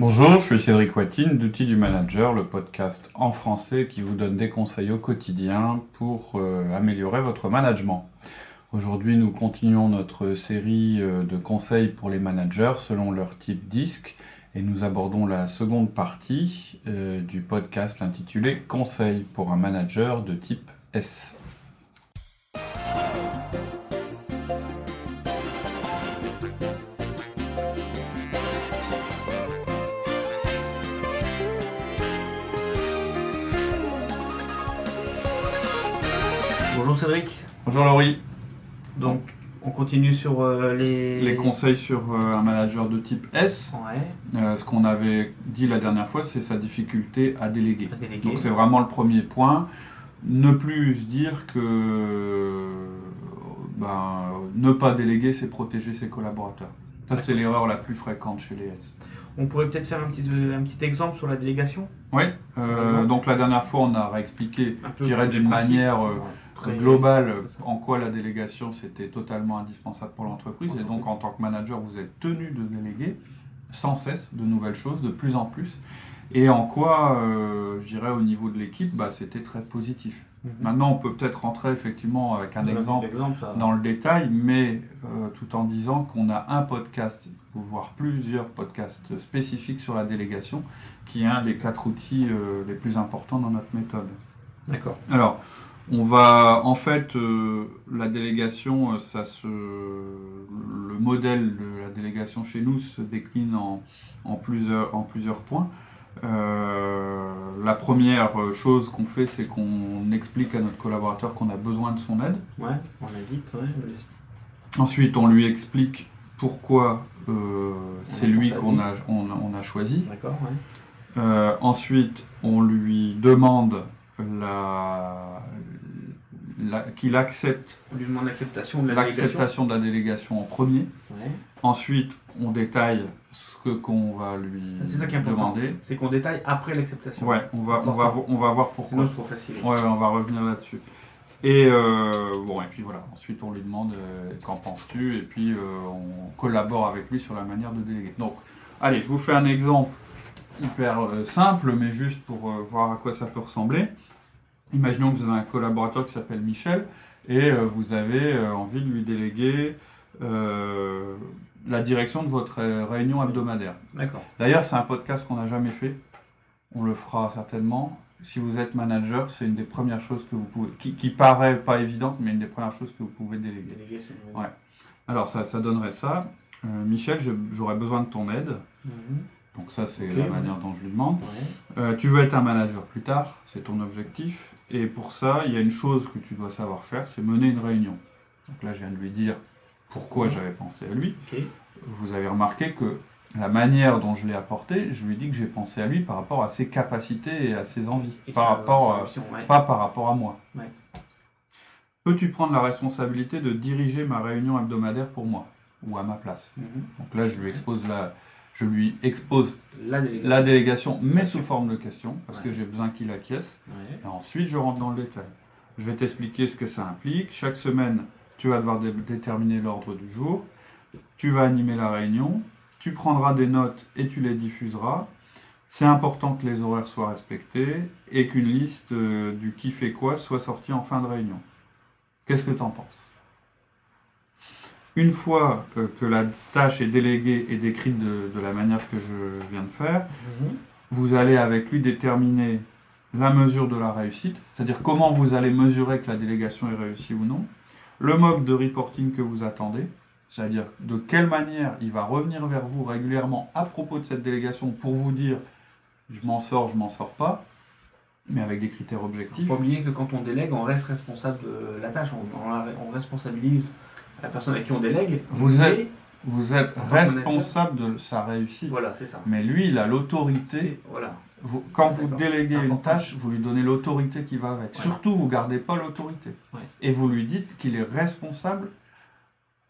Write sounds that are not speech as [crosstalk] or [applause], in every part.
Bonjour, je suis Cédric Watine d'Outils du Manager, le podcast en français qui vous donne des conseils au quotidien pour euh, améliorer votre management. Aujourd'hui, nous continuons notre série euh, de conseils pour les managers selon leur type disque et nous abordons la seconde partie euh, du podcast intitulé Conseils pour un manager de type S. Cédric. Bonjour Laurie. Donc, on continue sur euh, les... Les conseils sur euh, un manager de type S. Ouais, Euh, ce qu'on avait dit la dernière fois, c'est sa difficulté à déléguer. à déléguer. Donc c'est vraiment le premier point. Ne plus se dire que ben, ne pas déléguer, c'est protéger ses collaborateurs. Ça, c'est l'erreur la plus fréquente chez les S. On pourrait peut-être faire un petit, un petit exemple sur la délégation? Oui, donc la dernière fois, on a réexpliqué, je dirais d'une manière Ouais, très- globale, c'est ça. en quoi la délégation, c'était totalement indispensable pour l'entreprise. Et donc, en tant que manager, vous êtes tenu de déléguer sans cesse de nouvelles choses, de plus en plus. Et en quoi, euh, je dirais, au niveau de l'équipe, bah, c'était très positif. Mhm. Maintenant, on peut peut-être rentrer effectivement avec un exemple petit exemple, ça. dans le détail, mais euh, tout en disant qu'on a un podcast, voire plusieurs podcasts spécifiques sur la délégation, qui est un des quatre outils euh, les plus importants dans notre méthode. D'accord. Alors, on va, en fait, euh, la délégation, euh, ça se, le modèle de la délégation chez nous se décline en, en plusieurs, en plusieurs points. Euh, la première chose qu'on fait, c'est qu'on explique à notre collaborateur qu'on a besoin de son aide. Ouais, on l'a dit. Ensuite, on lui explique pourquoi euh, c'est lui qu'on a, on, a- on a choisi. D'accord, ouais. Ensuite, on lui demande la, la- qu'il accepte On lui demande l'acceptation de la délégation. l'acceptation de la délégation en premier. Ouais. Ensuite, on détaille ce que qu'on va lui C'est ça qui est important. demander. C'est qu'on détaille après l'acceptation. Ouais, on va, on va, vo- on va voir pourquoi. Sinon, c'est trop facile. Ouais, on va revenir là-dessus. Et euh, bon, et puis voilà. Ensuite, on lui demande euh, qu'en penses-tu, et puis euh, on collabore avec lui sur la manière de déléguer. Donc, allez, je vous fais un exemple hyper simple, mais juste pour voir à quoi ça peut ressembler. Imaginons que vous avez un collaborateur qui s'appelle Michel, et euh, vous avez euh, envie de lui déléguer euh, la direction de votre réunion hebdomadaire. D'accord. D'ailleurs, c'est un podcast qu'on n'a jamais fait. On le fera certainement. Si vous êtes manager, c'est une des premières choses que vous pouvez, qui, qui paraît pas évidente, mais une des premières choses que vous pouvez déléguer. Délégation. Ouais. Alors ça, ça donnerait ça. Euh, Michel, j'aurais besoin de ton aide. Mhm. Donc ça, c'est la ouais. manière dont je lui demande. Ouais. Euh, tu veux être un manager plus tard, c'est ton objectif. Et pour ça, il y a une chose que tu dois savoir faire, c'est mener une réunion. Donc là, je viens de lui dire pourquoi j'avais pensé à lui. Vous avez remarqué que la manière dont je l'ai apporté, je lui dis que j'ai pensé à lui par rapport à ses capacités et à ses envies, Et par rapport à, solution, ouais. pas par rapport à moi. Ouais. Peux-tu prendre la responsabilité de diriger ma réunion hebdomadaire pour moi ou à ma place? Mhm. Donc là, je lui expose la, je lui expose La délégation. la délégation, mais sous forme de question, parce Ouais. que j'ai besoin qu'il acquiesce. Ouais. Et ensuite, je rentre dans le détail. Je vais t'expliquer ce que ça implique. Chaque semaine, tu vas devoir dé- déterminer l'ordre du jour. Tu vas animer la réunion. Tu prendras des notes et tu les diffuseras. C'est important que les horaires soient respectés et qu'une liste euh, du qui fait quoi soit sortie en fin de réunion. Qu'est-ce que tu en penses? Une fois euh, que la tâche est déléguée et décrite de- de la manière que je viens de faire, Mhm. vous allez avec lui déterminer la mesure de la réussite, c'est-à-dire comment vous allez mesurer que la délégation est réussie ou non, le mode de reporting que vous attendez, c'est-à-dire de quelle manière il va revenir vers vous régulièrement à propos de cette délégation pour vous dire je m'en sors, je m'en sors pas, mais avec des critères Faut objectifs. pas oublier que quand on délègue, on reste responsable de la tâche. On, on la- on responsabilise la personne à qui on délègue. Vous êtes- Vous êtes responsable de sa réussite, Voilà, c'est ça. mais lui, il a l'autorité Voilà. Vous- quand vous déléguez une tâche, vous lui donnez l'autorité qui va avec. Surtout, vous gardez pas l'autorité. Ouais. Et vous lui dites qu'il est responsable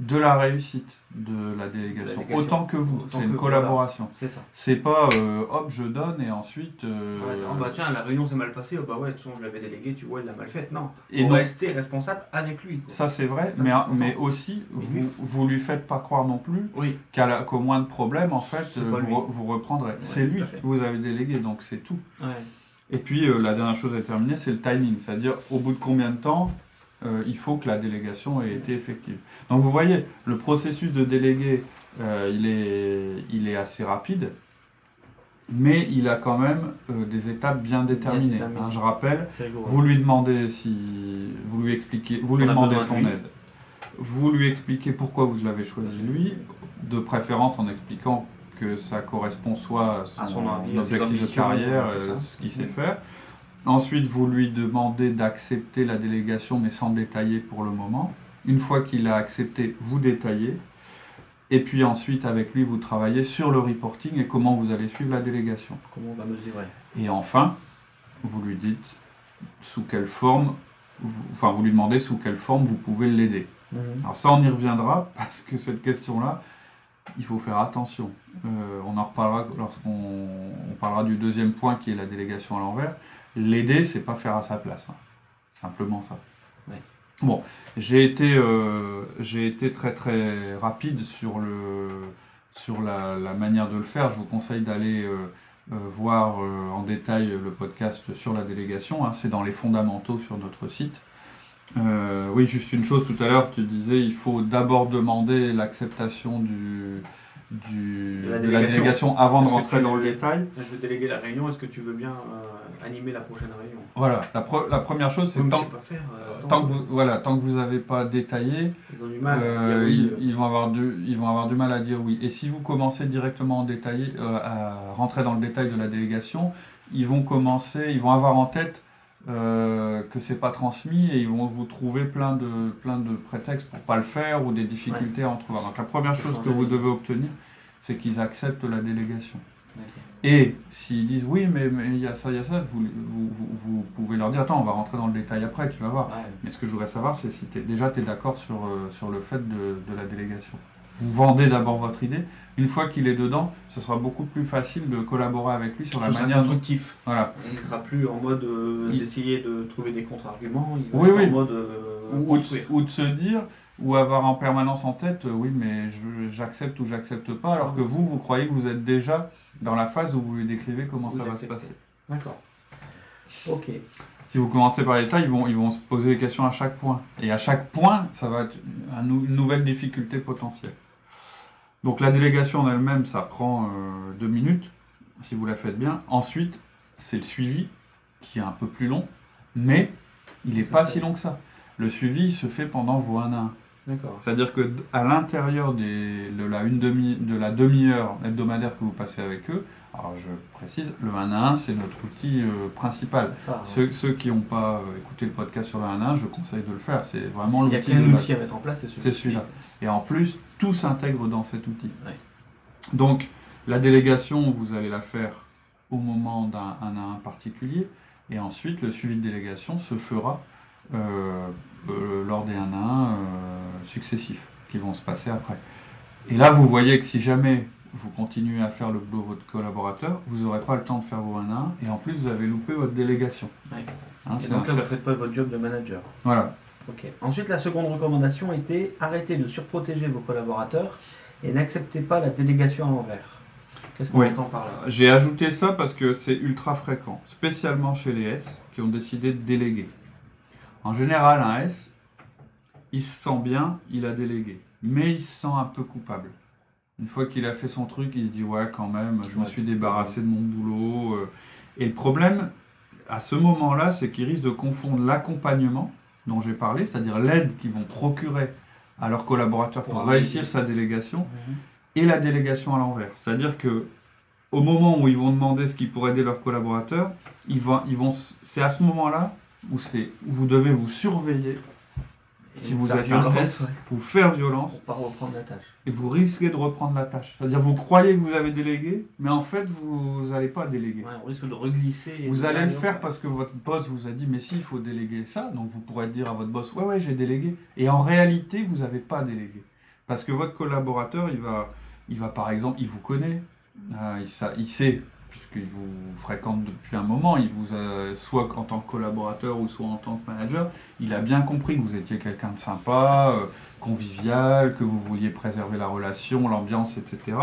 de la réussite de la délégation, délégation. autant que vous. C'est une collaboration. C'est ça. C'est pas euh, hop, je donne et ensuite. euh, Ouais, oh, bah tiens, la réunion s'est mal passée, oh, bah ouais, de toute façon, je l'avais délégué, tu vois, il l'a mal faite. Non, et on rester responsable avec lui. quoi. ça c'est vrai, Ça, mais, mais aussi, vous, lui- vous lui faites pas croire non plus Oui, qu'au moins de problèmes, en fait, vous, re- vous reprendrez. c'est lui que vous avez délégué, donc c'est tout. ouais. Et puis euh, la dernière chose à terminer, c'est le timing, c'est-à-dire au bout de combien de temps euh, il faut que la délégation ait été effective. Donc vous voyez, le processus de déléguer, euh, il, est, il est assez rapide, mais il a quand même euh, des étapes bien déterminées. hein. je rappelle, vous lui demandez si vous lui expliquez, vous lui On demandez son lui. aide. Vous lui expliquez pourquoi vous l'avez choisi lui, de préférence en expliquant que ça correspond soit à son, À objectif de carrière, ce qu'il sait Mm. faire. Ensuite, vous lui demandez d'accepter la délégation, mais sans détailler pour le moment. Une fois qu'il a accepté, vous détaillez. Et puis ensuite, avec lui, vous travaillez sur le reporting et comment vous allez suivre la délégation. Comment on va mesurer? Et enfin, vous lui dites sous quelle forme, vous- enfin vous lui demandez sous quelle forme vous pouvez l'aider. Alors ça, on y reviendra [laughs] parce que cette question-là, il faut faire attention. Euh, on en reparlera lorsqu'on on parlera du deuxième point qui est la délégation à l'envers. L'aider, c'est pas faire à sa place. hein. Simplement ça. Ouais. Bon, j'ai été, euh, j'ai été très très rapide sur, le, sur la, la manière de le faire. Je vous conseille d'aller euh, euh, voir en détail le podcast sur la délégation. hein. C'est dans les fondamentaux sur notre site. Oui, juste une chose, tout à l'heure, tu disais il faut d'abord demander l'acceptation du, du, De la de la délégation. avant de rentrer dans le détail. Je vais déléguer la réunion, est-ce que tu veux bien euh, animer la prochaine réunion? Voilà, la, pre- la première chose, c'est Oui, tant, faire. euh, tant que vous voilà, tant que vous n'avez pas détaillé, Ils ont du mal. euh, vont avoir du, ils vont avoir du mal à dire oui. Et si vous commencez directement en euh, à rentrer dans le détail de la délégation, ils vont commencer, ils vont avoir en tête euh, que c'est pas transmis et ils vont vous trouver plein de, plein de prétextes pour pas le faire ou des difficultés à en trouver. Donc la première chose que vous devez obtenir, c'est qu'ils acceptent la délégation. Et s'ils disent oui, mais mais il y a ça, il y a ça, vous, vous, vous, vous pouvez leur dire attends, on va rentrer dans le détail après, tu vas voir. Ouais. Mais ce que je voudrais savoir, c'est si déjà tu es d'accord sur, euh, sur le fait de, de la délégation. Vous vendez d'abord votre idée. Une fois qu'il est dedans, ce sera beaucoup plus facile de collaborer avec lui sur la Ce manière dont. constructif. Voilà. Il ne sera plus en mode euh, Il- d'essayer de trouver des contre-arguments, il va Oui, être oui. en mode euh, Ou, ou de, construire. ou de se dire, ou avoir en permanence en tête, euh, oui, mais j'accepte ou j'accepte pas, alors que vous, vous croyez que vous êtes déjà dans la phase où vous lui décrivez comment Vous ça va se passer. D'accord. Ok. Si vous commencez par les détails, ils vont, ils vont se poser des questions à chaque point. Et à chaque point, ça va être une nouvelle difficulté potentielle. Donc la délégation en elle-même, ça prend euh, deux minutes, si vous la faites bien. Ensuite, c'est le suivi, qui est un peu plus long, mais il n'est pas si long que ça. Le suivi, il se fait pendant vos 1 à 1. D'accord. C'est-à-dire que à l'intérieur de la, une demi, de la demi-heure hebdomadaire que vous passez avec eux, alors je précise, le 1 à 1, c'est notre outil euh, principal. Enfin, Ceux, ceux qui n'ont pas euh, écouté le podcast sur le 1 à 1, je conseille de le faire. C'est vraiment il n'y a l'outil qu'un outil à mettre en place, C'est celui-là. Et en plus, tout s'intègre dans cet outil. Donc, la délégation, vous allez la faire au moment d'un 1 à 1 particulier. Et ensuite, le suivi de délégation se fera euh, euh, lors des 1 à 1 euh, successifs qui vont se passer après. Et là, vous voyez que si jamais vous continuez à faire le boulot de votre collaborateur, vous n'aurez pas le temps de faire vos 1 à 1 et en plus, vous avez loupé votre délégation. Ouais. Hein, Et donc un- là, vous ne faites pas votre job de manager. Voilà. Ok. Ensuite, la seconde recommandation était arrêtez de surprotéger vos collaborateurs et n'acceptez pas la délégation à l'envers. Qu'est-ce qu'on Oui. entend par là? J'ai ajouté ça parce que c'est ultra fréquent, spécialement chez les S qui ont décidé de déléguer. En général, un S, il se sent bien, il a délégué, mais il se sent un peu coupable. Une fois qu'il a fait son truc, il se dit ouais quand même, je me suis débarrassé de mon boulot. euh. Et le problème, à ce moment-là, c'est qu'il risque de confondre l'accompagnement dont j'ai parlé, c'est-à-dire l'aide qu'ils vont procurer à leurs collaborateurs pour, Pour réussir sa délégation, Mhm. et la délégation à l'envers. C'est-à-dire que au moment où ils vont demander ce qui pourrait aider leurs collaborateurs, ils vont, ils vont, c'est à ce moment-là où, c'est, où vous devez vous surveiller si vous faire êtes un violence, S, ouais, vous faire violence pour pas reprendre la tâche. et vous risquez de reprendre la tâche. C'est-à-dire vous croyez que vous avez délégué, mais en fait vous n'allez pas déléguer. Ouais, on risque de reglisser. et Vous de allez le faire parce que votre boss vous a dit mais si il faut déléguer ça, donc vous pourrez dire à votre boss ouais ouais j'ai délégué. Et en réalité vous n'avez pas délégué. Parce que votre collaborateur, il va, il va par exemple, il vous connaît, euh, il, sa- il sait, puisqu'il vous fréquente depuis un moment, il vous a, soit en tant que collaborateur ou soit en tant que manager, il a bien compris que vous étiez quelqu'un de sympa, euh, convivial, que vous vouliez préserver la relation, l'ambiance, etc.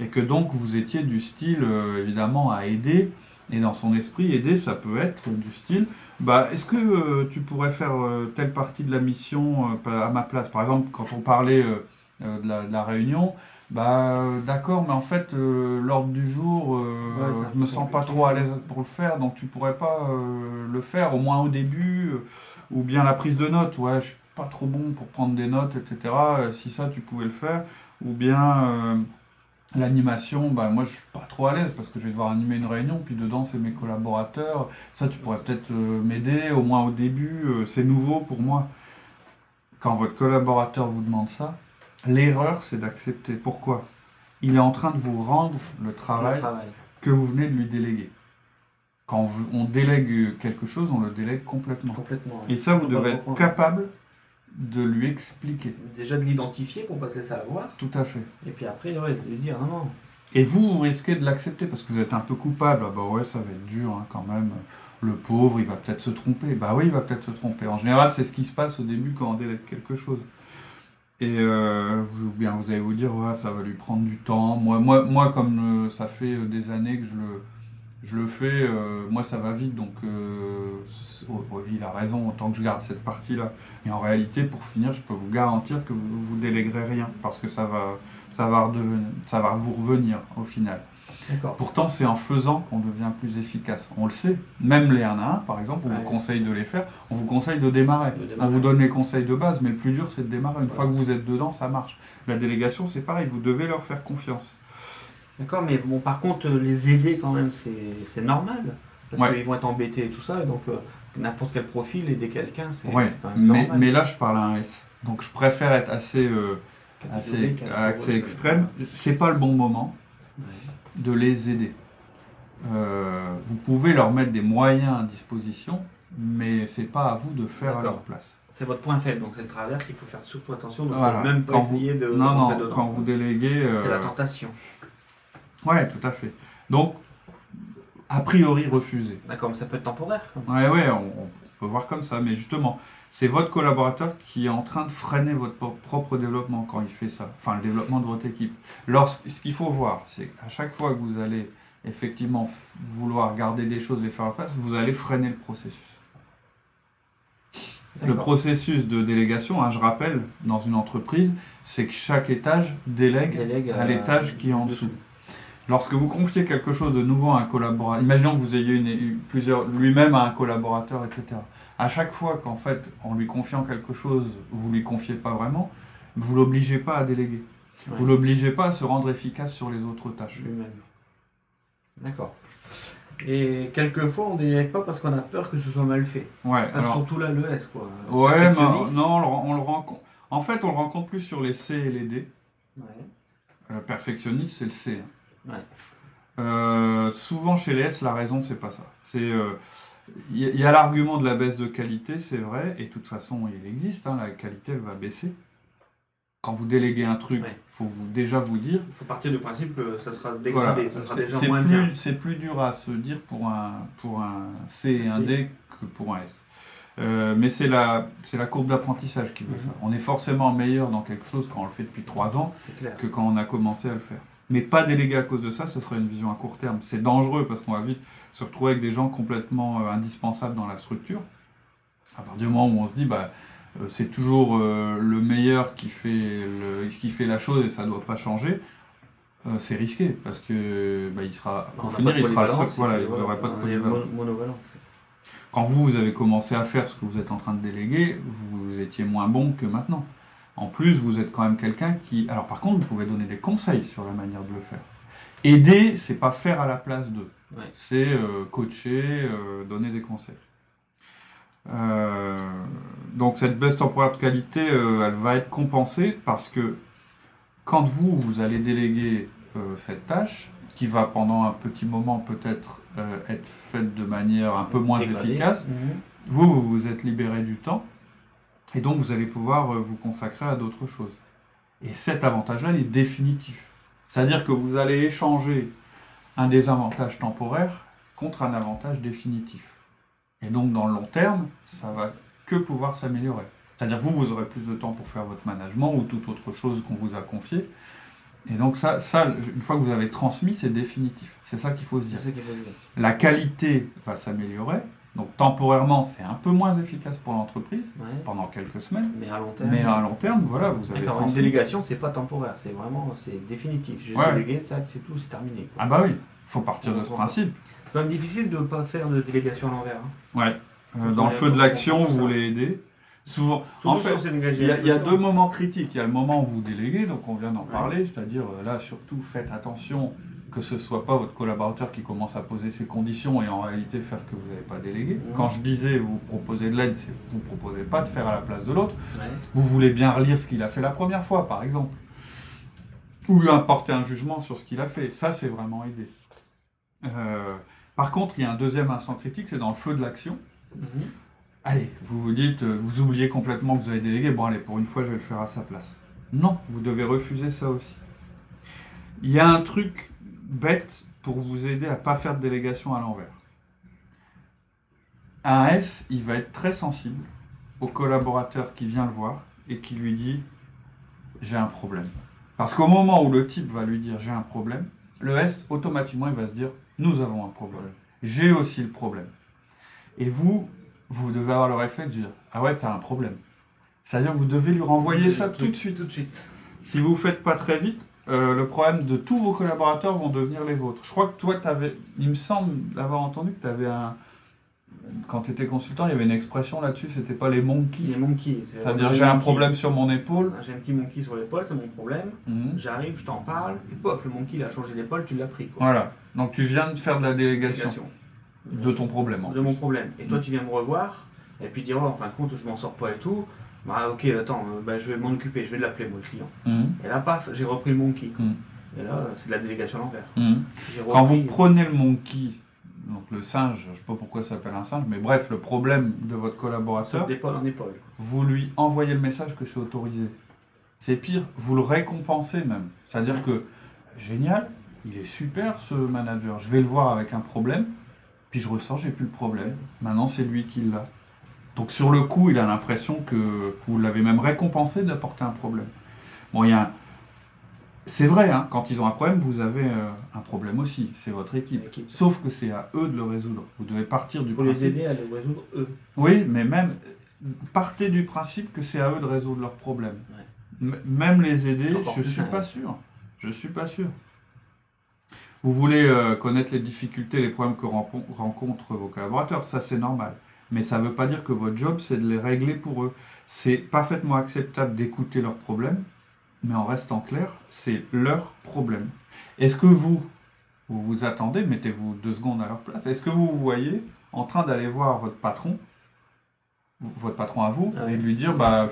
Et que donc vous étiez du style, euh, évidemment, à aider. Et dans son esprit, aider, ça peut être du style, bah, est-ce que euh, tu pourrais faire telle partie de la mission à ma place? Par exemple, quand on parlait de, la, de la réunion, bah euh, d'accord, mais en fait, euh, l'ordre du jour, euh, Ouais, je me sens pas trop à l'aise pour le faire, donc tu pourrais pas euh, le faire, au moins au début, ou bien la prise de notes, ouais, je suis pas trop bon pour prendre des notes, etc. si ça, tu pouvais le faire, ou bien l'animation, bah moi je suis pas trop à l'aise parce que je vais devoir animer une réunion, puis dedans c'est mes collaborateurs, ça tu pourrais peut-être m'aider, au moins au début, c'est nouveau pour moi. Quand votre collaborateur vous demande ça, l'erreur c'est d'accepter. Pourquoi? Il est en train de vous rendre le travail Le travail. que vous venez de lui déléguer. Quand on délègue quelque chose, on le délègue complètement. Complètement. Et ça, vous devez être capable de lui expliquer. Déjà de l'identifier pour pas se laisser avoir. Tout à fait. Et puis après, ouais, de lui dire non, non. Et vous, vous risquez de l'accepter parce que vous êtes un peu coupable. Ah bah ouais, ça va être dur hein, quand même. Le pauvre, il va peut-être se tromper. Bah oui, il va peut-être se tromper. En général, c'est ce qui se passe au début quand on délègue quelque chose. Et euh, vous, bien, vous allez vous dire, ouais, ça va lui prendre du temps. Moi, moi, moi comme euh, ça fait euh, des années que je le, je le fais, euh, moi, ça va vite. Donc, euh, oh, oh, il a raison, autant que je garde cette partie-là. Et en réalité, pour finir, je peux vous garantir que vous vous déléguerez rien parce que ça va, ça va, redevenir- ça va vous revenir au final. Pourtant, c'est en faisant qu'on devient plus efficace. On le sait. Même les 1 à 1, par exemple, on Ouais. vous conseille de les faire, on vous conseille de démarrer. De On vous donne les conseils de base, mais le plus dur, c'est de démarrer. Une Ouais. fois que vous êtes dedans, ça marche. La délégation, c'est pareil, vous devez leur faire confiance. D'accord, mais bon, par contre, euh, les aider quand même, c'est normal. Parce Ouais. qu'ils vont être embêtés et tout ça. et Donc, euh, n'importe quel profil, aider quelqu'un, c'est quand même Mais, normal. mais là, je parle à un S. Donc, je préfère être assez, euh, assez, assez catégorique. extrême. C'est pas le bon moment. De les aider. Euh, vous pouvez leur mettre des moyens à disposition, mais c'est pas à vous de faire à leur place. C'est votre point faible, donc c'est le travers qu'il faut faire surtout attention. Donc, Voilà. même pas Quand vous- essayer de. de Non, non, quand vous déléguez. C'est la euh, tentation. Ouais, tout à fait. Donc, a priori, refusé. D'accord, mais ça peut être temporaire. quand même. Ouais, ouais, on, on peut voir comme ça, mais justement, c'est votre collaborateur qui est en train de freiner votre pro- propre développement quand il fait ça, enfin le développement de votre équipe. Lorsque, ce qu'il faut voir, c'est qu'à chaque fois que vous allez effectivement vouloir garder des choses, les faire en place, vous allez freiner le processus. Le processus de délégation, hein, je rappelle, dans une entreprise, c'est que chaque étage délègue, Délègue à l'étage qui est en dessous. dessous. Lorsque vous confiez quelque chose de nouveau à un collaborateur, imaginons que vous ayez une, une- plusieurs, lui-même à un collaborateur, etc. À chaque fois qu'en fait, en lui confiant quelque chose, vous lui confiez pas vraiment, vous l'obligez pas à déléguer. Ouais. Vous l'obligez pas à se rendre efficace sur les autres tâches. Lui-même. D'accord. Et quelquefois, on ne délègue pas parce qu'on a peur que ce soit mal fait. Ouais, Enfin, alors, Surtout là, le S, quoi. ouais, mais non, on le, ren- on le rencontre. En fait, on le rencontre plus sur les C et les D. Ouais. Euh, perfectionniste, c'est le C. hein. Ouais. Euh, souvent chez les S, la raison, c'est pas ça. C'est euh, il y, a- il y a l'argument de la baisse de qualité, c'est vrai, et de toute façon, il existe. hein, la qualité, elle va baisser. Quand vous déléguez un truc, il Ouais. faut vous déjà vous dire. Il faut partir du principe que ça sera Voilà, dégradé, ça sera c'est déjà c'est bien. plus, c'est plus dur à se dire pour un pour un C et un C. D que pour un S. Euh, mais c'est la courbe d'apprentissage qui veut Mhm. ça. On est forcément meilleur dans quelque chose quand on le fait depuis trois ans C'est clair. que quand on a commencé à le faire. Mais pas délégué à cause de ça, ce serait une vision à court terme. C'est dangereux parce qu'on va vite se retrouver avec des gens complètement euh, indispensables dans la structure. À partir du moment où on se dit, bah, euh, c'est toujours euh, le meilleur qui fait, le, qui fait la chose et ça ne doit pas changer, c'est risqué parce que bah, il sera, pour n'a finir, il sera seul. Voilà, et vous n'aurez pas de polyvalence. mon- monovalence. Quand vous, vous avez commencé à faire ce que vous êtes en train de déléguer, vous étiez moins bon que maintenant. En plus, vous êtes quand même quelqu'un qui. Alors, par contre, vous pouvez donner des conseils sur la manière de le faire. Aider, c'est pas faire à la place d'eux. Ouais. C'est euh, coacher, euh, donner des conseils. Euh, donc, cette baisse temporaire de qualité, elle va être compensée parce que quand vous, vous allez déléguer cette tâche, qui va pendant un petit moment peut-être être faite de manière un peu moins Dégradé. efficace, Mhm. vous, vous vous êtes libéré du temps, et donc vous allez pouvoir euh, vous consacrer à d'autres choses. Et cet avantage-là, il est définitif. C'est-à-dire que vous allez échanger un désavantage temporaire contre un avantage définitif. Et donc, dans le long terme, ça va que pouvoir s'améliorer. C'est-à-dire vous, vous aurez plus de temps pour faire votre management ou toute autre chose qu'on vous a confié. Et donc ça, ça, une fois que vous avez transmis, c'est définitif. C'est ça qu'il faut se faut dire. La qualité va s'améliorer. Donc temporairement, c'est un peu moins efficace pour l'entreprise Ouais. pendant quelques semaines. Mais à long terme. Mais à long terme, voilà, vous avez D'accord, une délégation, c'est pas temporaire, c'est vraiment c'est définitif. J'ai Ouais. délégué, ça, c'est tout, c'est terminé. quoi. Ah bah oui, faut partir de ce principe. C'est quand même difficile de ne pas faire de délégation à l'envers. hein. Ouais. Euh, dans le feu de l'action, vous voulez aider. Souvent, en fait, Il y, a, y deux moments critiques. Il y a le moment où vous déléguez, donc on vient d'en parler, c'est-à-dire euh, là surtout faites attention que ce soit pas votre collaborateur qui commence à poser ses conditions et en réalité faire que vous n'avez pas délégué. Mhm. Quand je disais vous proposez de l'aide, c'est vous proposez pas de faire à la place de l'autre. Ouais. Vous voulez bien relire ce qu'il a fait la première fois, par exemple, ou apporter un jugement sur ce qu'il a fait. Ça, c'est vraiment aider. Euh, par contre, il y a un deuxième instant critique, c'est dans le feu de l'action. Mhm. Allez, vous vous dites, euh, vous oubliez complètement que vous avez délégué, bon allez, pour une fois je vais le faire à sa place. Non, vous devez refuser ça aussi. Il y a un truc bête pour vous aider à pas faire de délégation à l'envers. Un S, il va être très sensible au collaborateur qui vient le voir et qui lui dit j'ai un problème. Parce qu'au moment où le type va lui dire j'ai un problème, le S, automatiquement, il va se dire nous avons un problème. J'ai aussi le problème. Et vous, vous devez avoir le réflexe de dire Ah ouais, t'as un problème. C'est-à-dire vous devez lui renvoyer ça tout de suite. Tout de suite. Si vous ne faites pas très vite, euh, le problème de tous vos collaborateurs vont devenir les vôtres. Je crois que toi, avais, il me semble avoir entendu que tu avais un. Quand tu étais consultant, il y avait une expression là-dessus, c'était pas les monkeys. Les monkeys. c'est C'est-à-dire j'ai un problème sur mon épaule. J'ai un petit monkey sur l'épaule, c'est mon problème. Mhm. J'arrive, je t'en parle, et pof, le monkey il a changé d'épaule, tu l'as pris. Quoi. Voilà. Donc tu viens de faire de la délégation Délégation. de ton problème. en de mon problème. Et toi, tu viens me revoir, et puis dire, oh, en fin de compte, je m'en sors pas et tout. Bah, ok, attends, euh, bah, je vais m'en occuper, je vais l'appeler, moi, le client. Mhm. Et là, paf, j'ai repris le monkey. quoi. Mhm. Et là, c'est de la délégation à l'envers. J'ai Quand vous prenez le monkey, donc le singe, je sais pas pourquoi ça s'appelle un singe, mais bref, le problème de votre collaborateur, d'épaule en épaule. vous lui envoyez le message que c'est autorisé. C'est pire, vous le récompensez même. C'est-à-dire que, génial, il est super ce manager, je vais le voir avec un problème, puis je ressors, j'ai plus le problème. Maintenant, c'est lui qui l'a. Donc sur le coup, il a l'impression que vous l'avez même récompensé d'apporter un problème. Bon, il y a un- C'est vrai, hein, quand ils ont un problème, vous avez euh, un problème aussi, c'est votre équipe. Sauf que c'est à eux de le résoudre. Vous devez partir du Il faut les principe aider à le résoudre eux. oui, mais même partez du principe que c'est à eux de résoudre leurs problèmes. Ouais. Même les aider, je plus suis simple. pas sûr. Je suis pas sûr. Vous voulez euh, connaître les difficultés, les problèmes que rencontrent vos collaborateurs, ça c'est normal. Mais ça ne veut pas dire que votre job c'est de les régler pour eux. C'est parfaitement acceptable d'écouter leurs problèmes, mais en restant clair, c'est leur problème. Est-ce que vous, vous vous attendez, mettez-vous deux secondes à leur place, est-ce que vous vous voyez en train d'aller voir votre patron, votre patron à vous, Ah oui. et de lui dire, bah,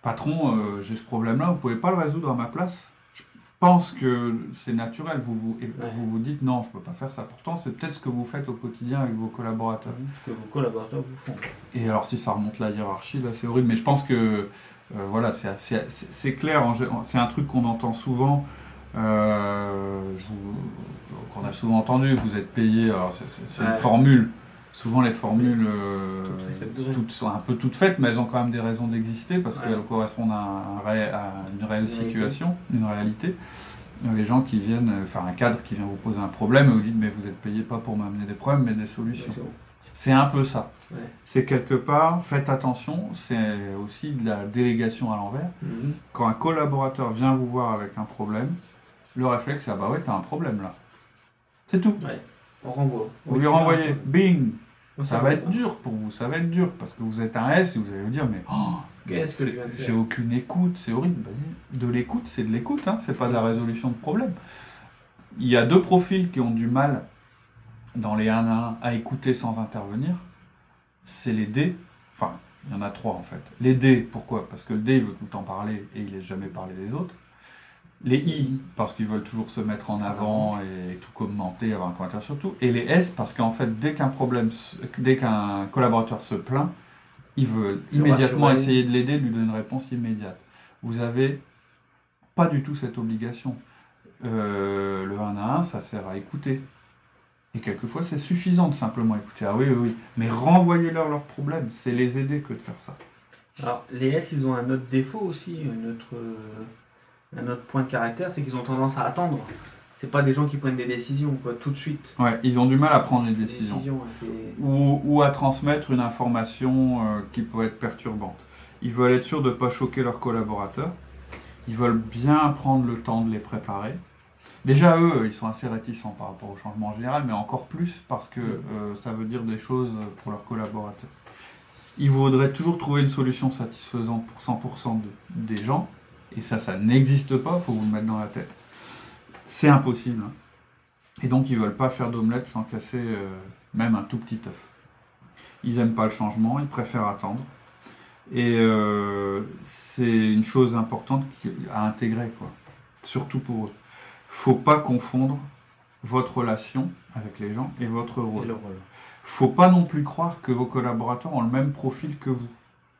patron, euh, j'ai ce problème-là, vous pouvez pas le résoudre à ma place? Pense que c'est naturel, vous vous, Ouais. vous vous dites, non, je peux pas faire ça. Pourtant, c'est peut-être ce que vous faites au quotidien avec vos collaborateurs. Ce que vos collaborateurs vous font. Et alors, si ça remonte la hiérarchie, là, c'est horrible. Mais je pense que, euh, voilà, c'est assez- c'est c'est clair. C'est un truc qu'on entend souvent. euh, je qu'on a souvent entendu. Vous êtes payé. C'est une formule. Souvent, les formules euh, Toutes faites. toutes sont un peu toutes faites, mais elles ont quand même des raisons d'exister parce Ouais. qu'elles correspondent à, un ré- à une réelle situation, une réalité. Euh, Les gens qui viennent, enfin un cadre qui vient vous poser un problème et vous dites mais vous êtes payé pas pour m'amener des problèmes mais des solutions. C'est un peu ça. Ouais. C'est quelque part, faites attention, c'est aussi de la délégation à l'envers. Mhm. Quand un collaborateur vient vous voir avec un problème, le réflexe c'est ah bah ouais, t'as un problème là. C'est tout. On renvoie. Vous lui renvoyez, bing Ça va être dur pour vous, ça va être dur parce que vous êtes un S et vous allez vous dire mais oh, Qu'est-ce que j'ai aucune écoute, c'est horrible. Bah, De l'écoute, c'est de l'écoute, hein, c'est pas de la résolution de problème. Il y a deux profils qui ont du mal dans les 1 à 1 à écouter sans intervenir. C'est les D, enfin, il y en a trois en fait. Les D, pourquoi? Parce que le D, il veut tout le temps parler et il laisse jamais parler des autres. Les I, parce qu'ils veulent toujours se mettre en avant et tout commenter, avoir un commentaire sur tout. Et les S, parce qu'en fait, dès qu'un problème, dès qu'un collaborateur se plaint, ils veulent Le immédiatement essayer de l'aider, de lui donner une réponse immédiate. Vous avez pas du tout cette obligation. Euh, le 1 à 1, ça sert à écouter. Et quelquefois, c'est suffisant de simplement écouter. Ah oui, oui, oui. Mais renvoyez-leur leurs problèmes. C'est les aider que de faire ça. Alors, les S, ils ont un autre défaut aussi, un autre, euh, un autre point de caractère, c'est qu'ils ont tendance à attendre. C'est pas des gens qui prennent des décisions, quoi, tout de suite. Ouais, ils ont du mal à prendre les décisions. Décisions, ou, ou à transmettre une information euh, qui peut être perturbante. Ils veulent être sûrs de ne pas choquer leurs collaborateurs. Ils veulent bien prendre le temps de les préparer. Déjà, eux, ils sont assez réticents par rapport au changement en général, mais encore plus parce que euh, ça veut dire des choses pour leurs collaborateurs. Ils voudraient toujours trouver une solution satisfaisante pour 100% de- des gens, et ça, ça n'existe pas, il faut vous le mettre dans la tête. C'est impossible. hein. Et donc, ils veulent pas faire d'omelette sans casser euh, même un tout petit œuf. Ils n'aiment pas le changement, ils préfèrent attendre. Et euh, c'est une chose importante à intégrer, quoi. Surtout pour eux. Faut pas confondre votre relation avec les gens et votre et rôle. le rôle. Faut pas non plus croire que vos collaborateurs ont le même profil que vous.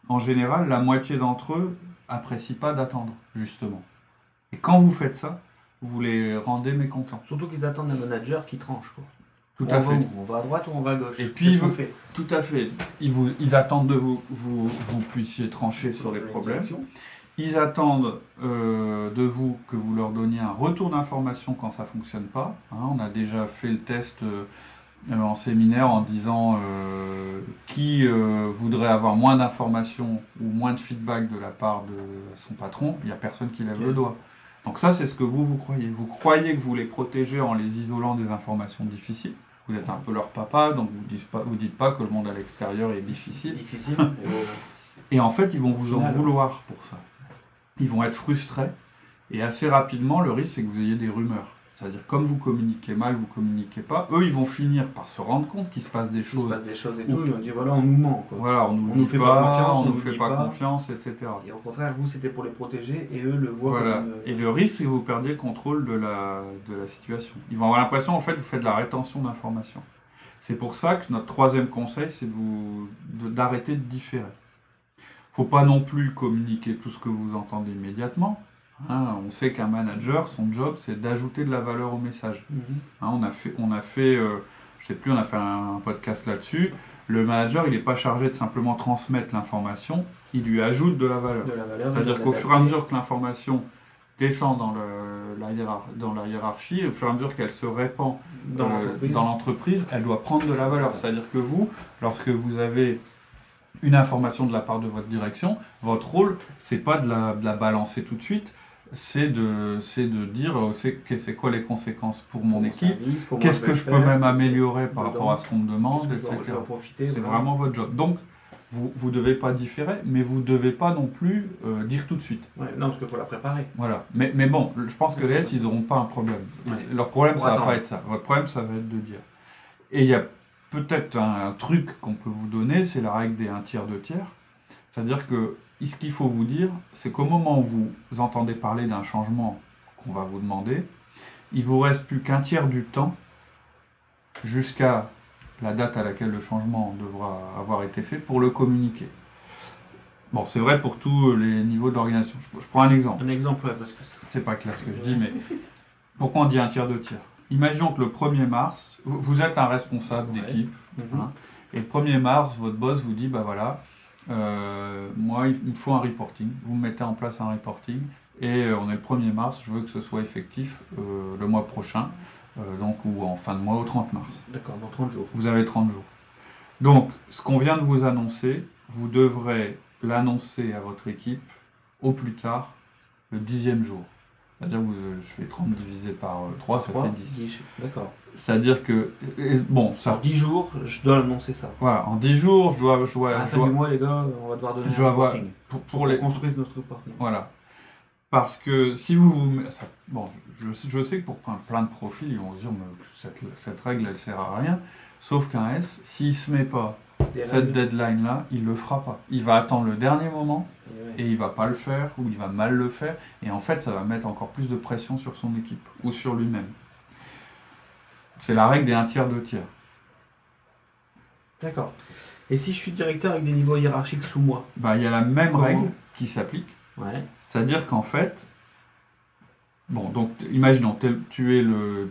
En général, la moitié d'entre eux apprécient pas d'attendre, justement. Et quand vous faites ça, vous les rendez mécontents. Surtout qu'ils attendent un manager qui tranche. Quoi. Tout on à fait. où? On va à droite ou on va à gauche? Et puis, vous- fait? Tout à fait. Ils, vous, ils attendent de vous, vous, vous puissiez trancher sur les problèmes. Ils attendent euh, de vous que vous leur donniez un retour d'information quand ça fonctionne pas. hein. on a déjà fait le test euh, en séminaire en disant euh, qui euh, voudrait avoir moins d'informations ou moins de feedback de la part de son patron. Il n'y a personne qui lève le doigt. Donc ça, c'est ce que vous, vous croyez. Vous croyez que vous les protégez en les isolant des informations difficiles. Vous êtes un peu leur papa, donc vous ne dites, pas- vous dites pas que le monde à l'extérieur est difficile. Difficile. [laughs] et, euh, en fait, ils vont vous en vouloir pour ça. Ils vont être frustrés. Et assez rapidement, le risque, c'est que vous ayez des rumeurs. C'est-à-dire, comme vous communiquez mal, vous communiquez pas, eux, ils vont finir par se rendre compte qu'il se passe des il se choses. passe des choses et tout, et on dit voilà, on nous ment. Quoi. Voilà, on nous On dit nous fait pas, pas confiance, on on nous nous fait pas, pas. confiance, etc. Et au contraire, vous, c'était pour les protéger et eux le voient Voilà. comme. euh, Et le risque, c'est que vous perdiez le contrôle de la, de la situation. Ils vont avoir l'impression, en fait, que vous faites de la rétention d'informations. C'est pour ça que notre troisième conseil, c'est de vous de- d'arrêter de différer. faut pas non plus communiquer tout ce que vous entendez immédiatement. Hein, on sait qu'un manager, son job, c'est d'ajouter de la valeur au message. mhm. Hein, on a fait, on a fait euh, je sais plus, on a fait un, podcast là-dessus. Le manager, il n'est pas chargé de simplement transmettre l'information, il lui ajoute de la valeur. C'est-à-dire qu'au fur et à mesure que l'information descend dans, le- la, dans la hiérarchie, au fur et à mesure qu'elle se répand dans euh, l'entreprise. elle doit prendre de la valeur. C'est-à-dire que vous, lorsque vous avez une information de la part de votre direction, votre rôle, c'est pas de la, de la balancer tout de suite, c'est de, c'est de dire euh, c'est, quoi les conséquences pour mon Pour équipe, qu'est-ce que je peux faire, même améliorer par dedans, rapport à ce qu'on me demande, etc. C'est vraiment votre job. Donc, vous ne devez pas différer, mais vous ne devez pas non plus euh, dire tout de suite. Ouais, non, parce qu'il faut la préparer. Voilà. Mais, mais bon, je pense que les S, ils n'auront pas un problème. Ils- Ouais. Leur problème, ça va attendre. pas être ça. Votre problème, ça va être de dire. Et il y a peut-être un, un truc qu'on peut vous donner, c'est la règle des un tiers, deux tiers. C'est-à-dire que ce qu'il faut vous dire, c'est qu'au moment où vous entendez parler d'un changement qu'on va vous demander, il vous reste plus qu'un tiers du temps jusqu'à la date à laquelle le changement devra avoir été fait pour le communiquer. Bon, c'est vrai pour tous les niveaux d'organisation. Je, prends un exemple. Un exemple, ouais, parce que C'est pas clair ce que je dis, mais pourquoi on dit un tiers, deux tiers? Imaginons que le 1er mars, vous êtes un responsable d'équipe, Mhm. Hein. et le 1er mars, votre boss vous dit, bah voilà, euh, moi, il me faut un reporting. Vous me mettez en place un reporting, et euh, on est le 1er mars, je veux que ce soit effectif euh, le mois prochain, euh, donc ou en fin de mois au 30 mars. D'accord, dans 30 jours. Vous avez 30 jours. Donc, ce qu'on vient de vous annoncer, vous devrez l'annoncer à votre équipe au plus tard le dixième jour. C'est-à-dire que vous, euh, je fais 30 divisé par 3, ça Trois, fait 10. dix, D'accord. C'est-à-dire que, et- bon, Sur ça, 10 jours, je dois annoncer ça. voilà, en 10 jours, je dois, je dois, À la je fin dois- du mois, les gars, on va devoir donner je un dois avoir- reporting. pour, pour les, On construise notre reporting. Voilà. Parce que si vous vous... ça- bon, je, je sais que pour plein, plein de profils, ils vont se dire, mais cette, cette règle, elle sert à rien. Sauf qu'un S, s'il se met pas cette deadline-là, il le fera pas. Il va attendre le dernier moment Et il va pas le faire ou il va mal le faire. Et en fait, ça va mettre encore plus de pression sur son équipe ou sur lui-même. C'est la règle des un tiers, deux tiers. D'accord. Et si je suis directeur avec des niveaux hiérarchiques sous moi Bah, il y a la même Comment règle qui s'applique. Ouais. C'est-à-dire qu'en fait, Bon, donc imaginons, tu es le,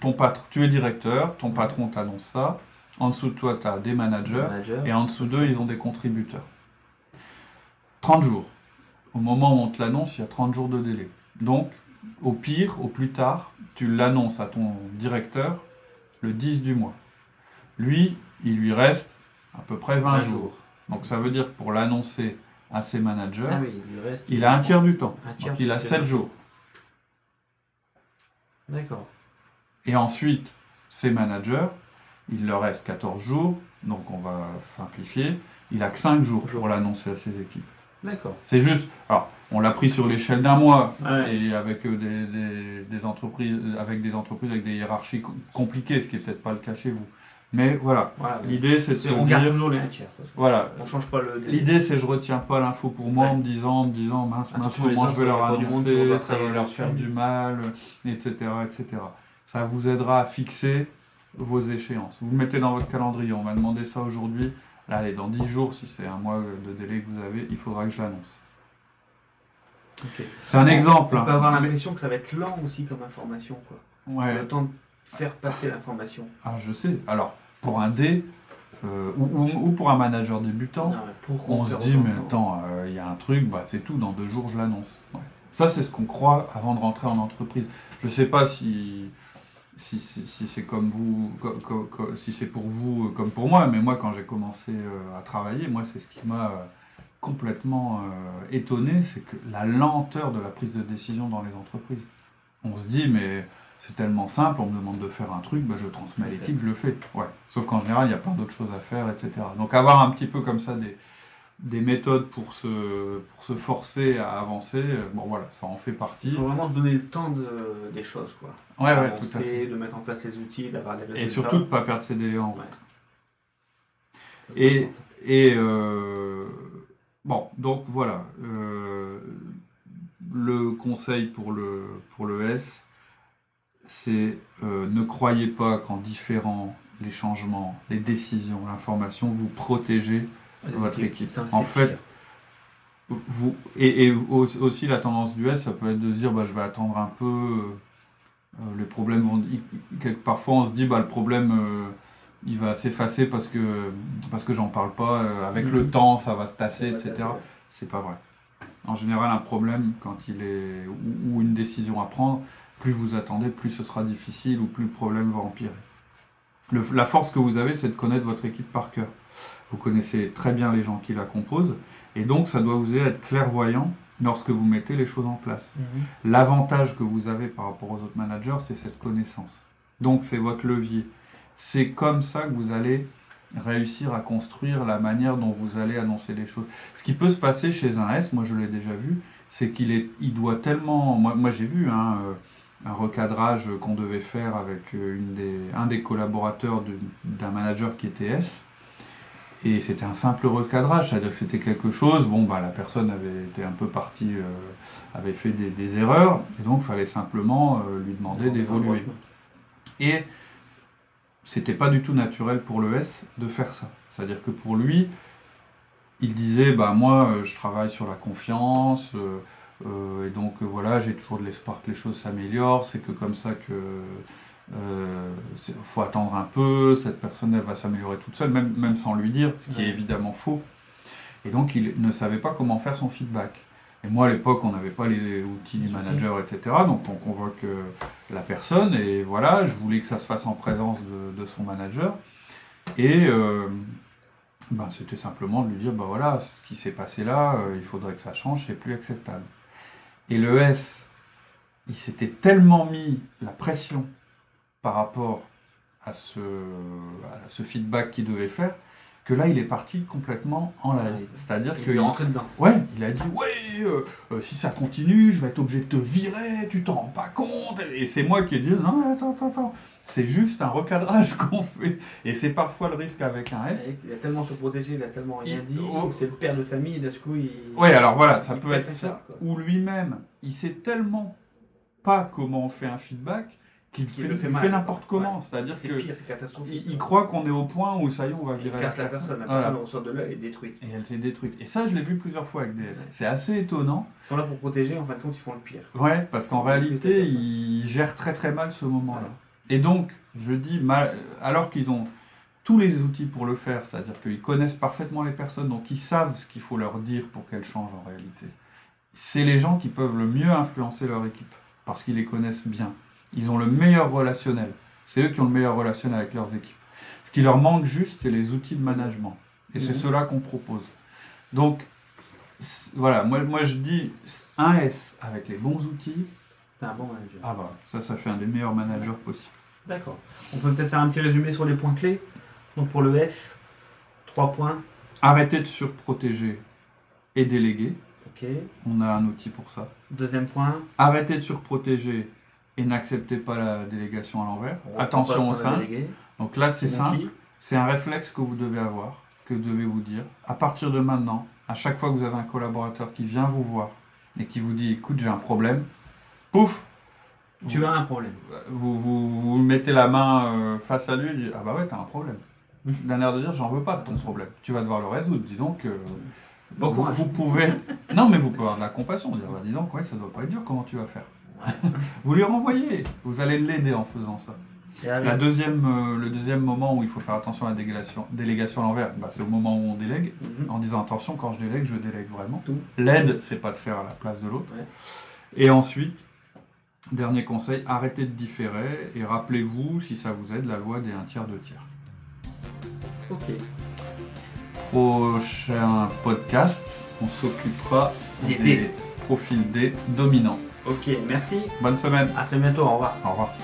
ton patron, tu es directeur, ton patron t'annonce ça. En dessous de toi, tu as des managers. Manager. Et en dessous d'eux, ils ont des contributeurs. 30 jours. Au moment où on te l'annonce, il y a 30 jours de délai. Donc, au pire, au plus tard, tu l'annonces à ton directeur le 10 du mois. Lui, il lui reste à peu près 20 Un jours. jour. Donc ça veut dire que pour l'annoncer à ses managers, Ah oui, il lui reste. il a un tiers du temps. Tiers Donc il a du 7 temps. jours. D'accord. Et ensuite, ses managers, il leur reste 14 jours. Donc on va simplifier. Il a que 5 jours pour l'annoncer à ses équipes. D'accord. C'est juste, alors, on l'a pris sur l'échelle d'un mois Ouais. et avec euh, des, des- des entreprises, avec des entreprises avec des hiérarchies co- compliquées, ce qui est peut-être pas le cas chez vous. Mais voilà, Voilà. l'idée c'est de se on garde dire, toujours les voilà, On change pas le. l'idée c'est je retiens pas l'info pour moi en me disant, en me disant mince, mince, Attention, les comment je vais leur annoncer, ça va leur faire du mal, etc., etc. Ça vous aidera à fixer vos échéances. Vous le mettez dans votre calendrier. On m'a demandé ça aujourd'hui. Là, allez, dans 10 jours, si c'est un mois de délai que vous avez, il faudra que je l'annonce. Ok. C'est un exemple. On peut hein. avoir l'impression que ça va être lent aussi comme information. Quoi. Ouais. Le temps de faire passer l'information. Ah, je sais. Alors, pour un D, euh, ou, ou- ou pour un manager débutant, Non, on se dit, mais attends, euh, il y a un truc, bah, c'est tout, dans deux jours, je l'annonce. Ouais. Ça, c'est ce qu'on croit avant de rentrer en entreprise. Je sais pas si, si, si, si c'est comme vous, co- co- co- si c'est pour vous euh, comme pour moi, mais moi, quand j'ai commencé euh, à travailler, moi, c'est ce qui m'a euh, complètement euh, étonné, c'est que la lenteur de la prise de décision dans les entreprises. On se dit, mais c'est tellement simple, on me demande de faire un truc, bah, je transmets à l'équipe, je le fais. Ouais. Sauf qu'en général, il y a plein d'autres choses à faire, etc. Donc avoir un petit peu comme ça des, des méthodes pour se, pour se forcer à avancer, euh, bon voilà, ça en fait Il partie. faut vraiment se donner le temps de, des choses. Quoi. Ouais, ouais, tout à fait. De mettre en place les outils, d'avoir des résultats. Et surtout de ne pas perdre ses délais en route. Ouais. Ça, c'est Et, et euh, bon, donc voilà. euh, le conseil pour le, pour le S, c'est euh, ne croyez pas qu'en différant les changements, les décisions, l'information, vous protégez votre équipe. En fait, vous, et, et au- aussi la tendance du S, ça peut être de se dire bah, je vais attendre un peu, euh, euh, les problèmes vont. parfois on se dit bah, le problème euh, il va s'effacer parce que, parce que j'en parle pas, euh, avec le Mhm. temps ça va se tasser, etc. C'est pas vrai. En général, un problème, quand il est. ou, ou une décision à prendre, plus vous attendez, plus ce sera difficile ou plus le problème va empirer. Le- la force que vous avez, c'est de connaître votre équipe par cœur. Vous connaissez très bien les gens qui la composent, et donc ça doit vous aider à être clairvoyant lorsque vous mettez les choses en place. Mhm. L'avantage que vous avez par rapport aux autres managers, c'est cette connaissance. Donc c'est votre levier. C'est comme ça que vous allez réussir à construire la manière dont vous allez annoncer les choses. Ce qui peut se passer chez un S, moi je l'ai déjà vu, c'est qu'il est, il doit tellement. Moi, moi j'ai vu hein, euh, un recadrage qu'on devait faire avec euh, une des, un des collaborateurs d'un manager qui était S. Et c'était un simple recadrage, c'est-à-dire que c'était quelque chose, bon, bah, la personne avait été un peu partie, euh, avait fait des, des erreurs, et donc il fallait simplement euh, lui demander d'évoluer. Et c'était pas du tout naturel pour le S de faire ça. C'est-à-dire que pour lui, il disait bah moi euh, je travaille sur la confiance euh, et donc voilà j'ai toujours de l'espoir que les choses s'améliorent. C'est que comme ça que euh, c'est- faut attendre un peu. Cette personne elle va s'améliorer toute seule, même même sans lui dire, ce qui est évidemment faux. Et donc il ne savait pas comment faire son feedback. Et moi à l'époque on n'avait pas les outils du manager, etc. Donc on convoque euh, la personne et voilà, je voulais que ça se fasse en présence de, de son manager. Et euh, ben, c'était simplement de lui dire, ben voilà, ce qui s'est passé là, euh, il faudrait que ça change, c'est plus acceptable. Et le S, il s'était tellement mis la pression par rapport à ce, à ce feedback qu'il devait faire, que là, il est parti complètement en live. C'est-à-dire Il que... est rentré dedans. Ouais, il a dit ouais, euh, euh, si ça continue, je vais être obligé de te virer, tu t'en rends pas compte. Et c'est moi qui ai dit non, attends, attends, attends. C'est juste un recadrage [laughs] qu'on fait. Et c'est parfois le risque avec un S. Il a tellement se protégé, il a tellement rien Il- dit. oh. C'est le père de famille, d'un coup, il. Ouais, alors voilà, ça il peut être ça. Ou lui-même, il sait tellement pas comment on fait un feedback qui, Qui fait, le fait il fait n'importe comment. C'est-à-dire C'est que pire, c'est catastrophique. il, il croit qu'on est au point où ça y est, on va Il virer casse la personne, la Voilà. personne ressort de là, elle est détruite. Et elle s'est détruite. Et ça, je l'ai vu plusieurs fois avec DS. Ouais. C'est assez étonnant. Ils sont là pour protéger, en fin de compte, ils font le pire. Ouais, parce qu'en réalité, ils gèrent très très mal ce moment-là. Voilà. Et donc, je dis, mal- alors qu'ils ont tous les outils pour le faire, c'est-à-dire qu'ils connaissent parfaitement les personnes, donc ils savent ce qu'il faut leur dire pour qu'elles changent en réalité. C'est les gens qui peuvent le mieux influencer leur équipe, parce qu'ils les connaissent bien. Ils ont le meilleur relationnel. C'est eux qui ont le meilleur relationnel avec leurs équipes. Ce qui leur manque juste, c'est les outils de management. Et c'est Mhm. cela qu'on propose. Donc, voilà, moi, moi je dis un S avec les bons outils, C'est un bon manager. ah bah, ça, ça fait un des meilleurs managers possibles. D'accord. On peut peut-être faire un petit résumé sur les points clés. Donc pour le S, 3 points. Arrêtez de surprotéger et déléguer. Ok. On a un outil pour ça. Deuxième point. Arrêtez de surprotéger et n'acceptez pas la délégation à l'envers. Attention au ce qu'on a singe. délégué. Donc là, c'est simple. C'est un réflexe que vous devez avoir, que vous devez vous dire. À partir de maintenant, à chaque fois que vous avez un collaborateur qui vient vous voir et qui vous dit écoute, j'ai un problème, pouf Tu as un problème. vous, vous, vous mettez la main euh, face à lui et dites Ah bah ouais, t'as un problème. [laughs] D'un air de dire J'en veux pas de ton problème. Tu vas devoir le résoudre. Dis donc, euh, Bon vous, courage. vous pouvez. Non, mais vous pouvez avoir de la compassion. Dire Bah dis donc, ouais, ça doit pas être dur, comment tu vas faire? [laughs] Vous lui renvoyez. Vous allez l'aider en faisant ça. La deuxième, euh, le deuxième moment où il faut faire attention à la délégation, délégation à l'envers, bah, c'est au moment où on délègue. Mhm. En disant attention, quand je délègue, je délègue vraiment. L'aide, c'est pas de faire à la place de l'autre. Ouais. Et ensuite, dernier conseil, arrêtez de différer et rappelez-vous, si ça vous aide, la loi des un tiers, deux tiers. Ok. Prochain podcast, on s'occupera Des profils D dominants. Ok, merci. Bonne semaine. À très bientôt. Au revoir. Au revoir.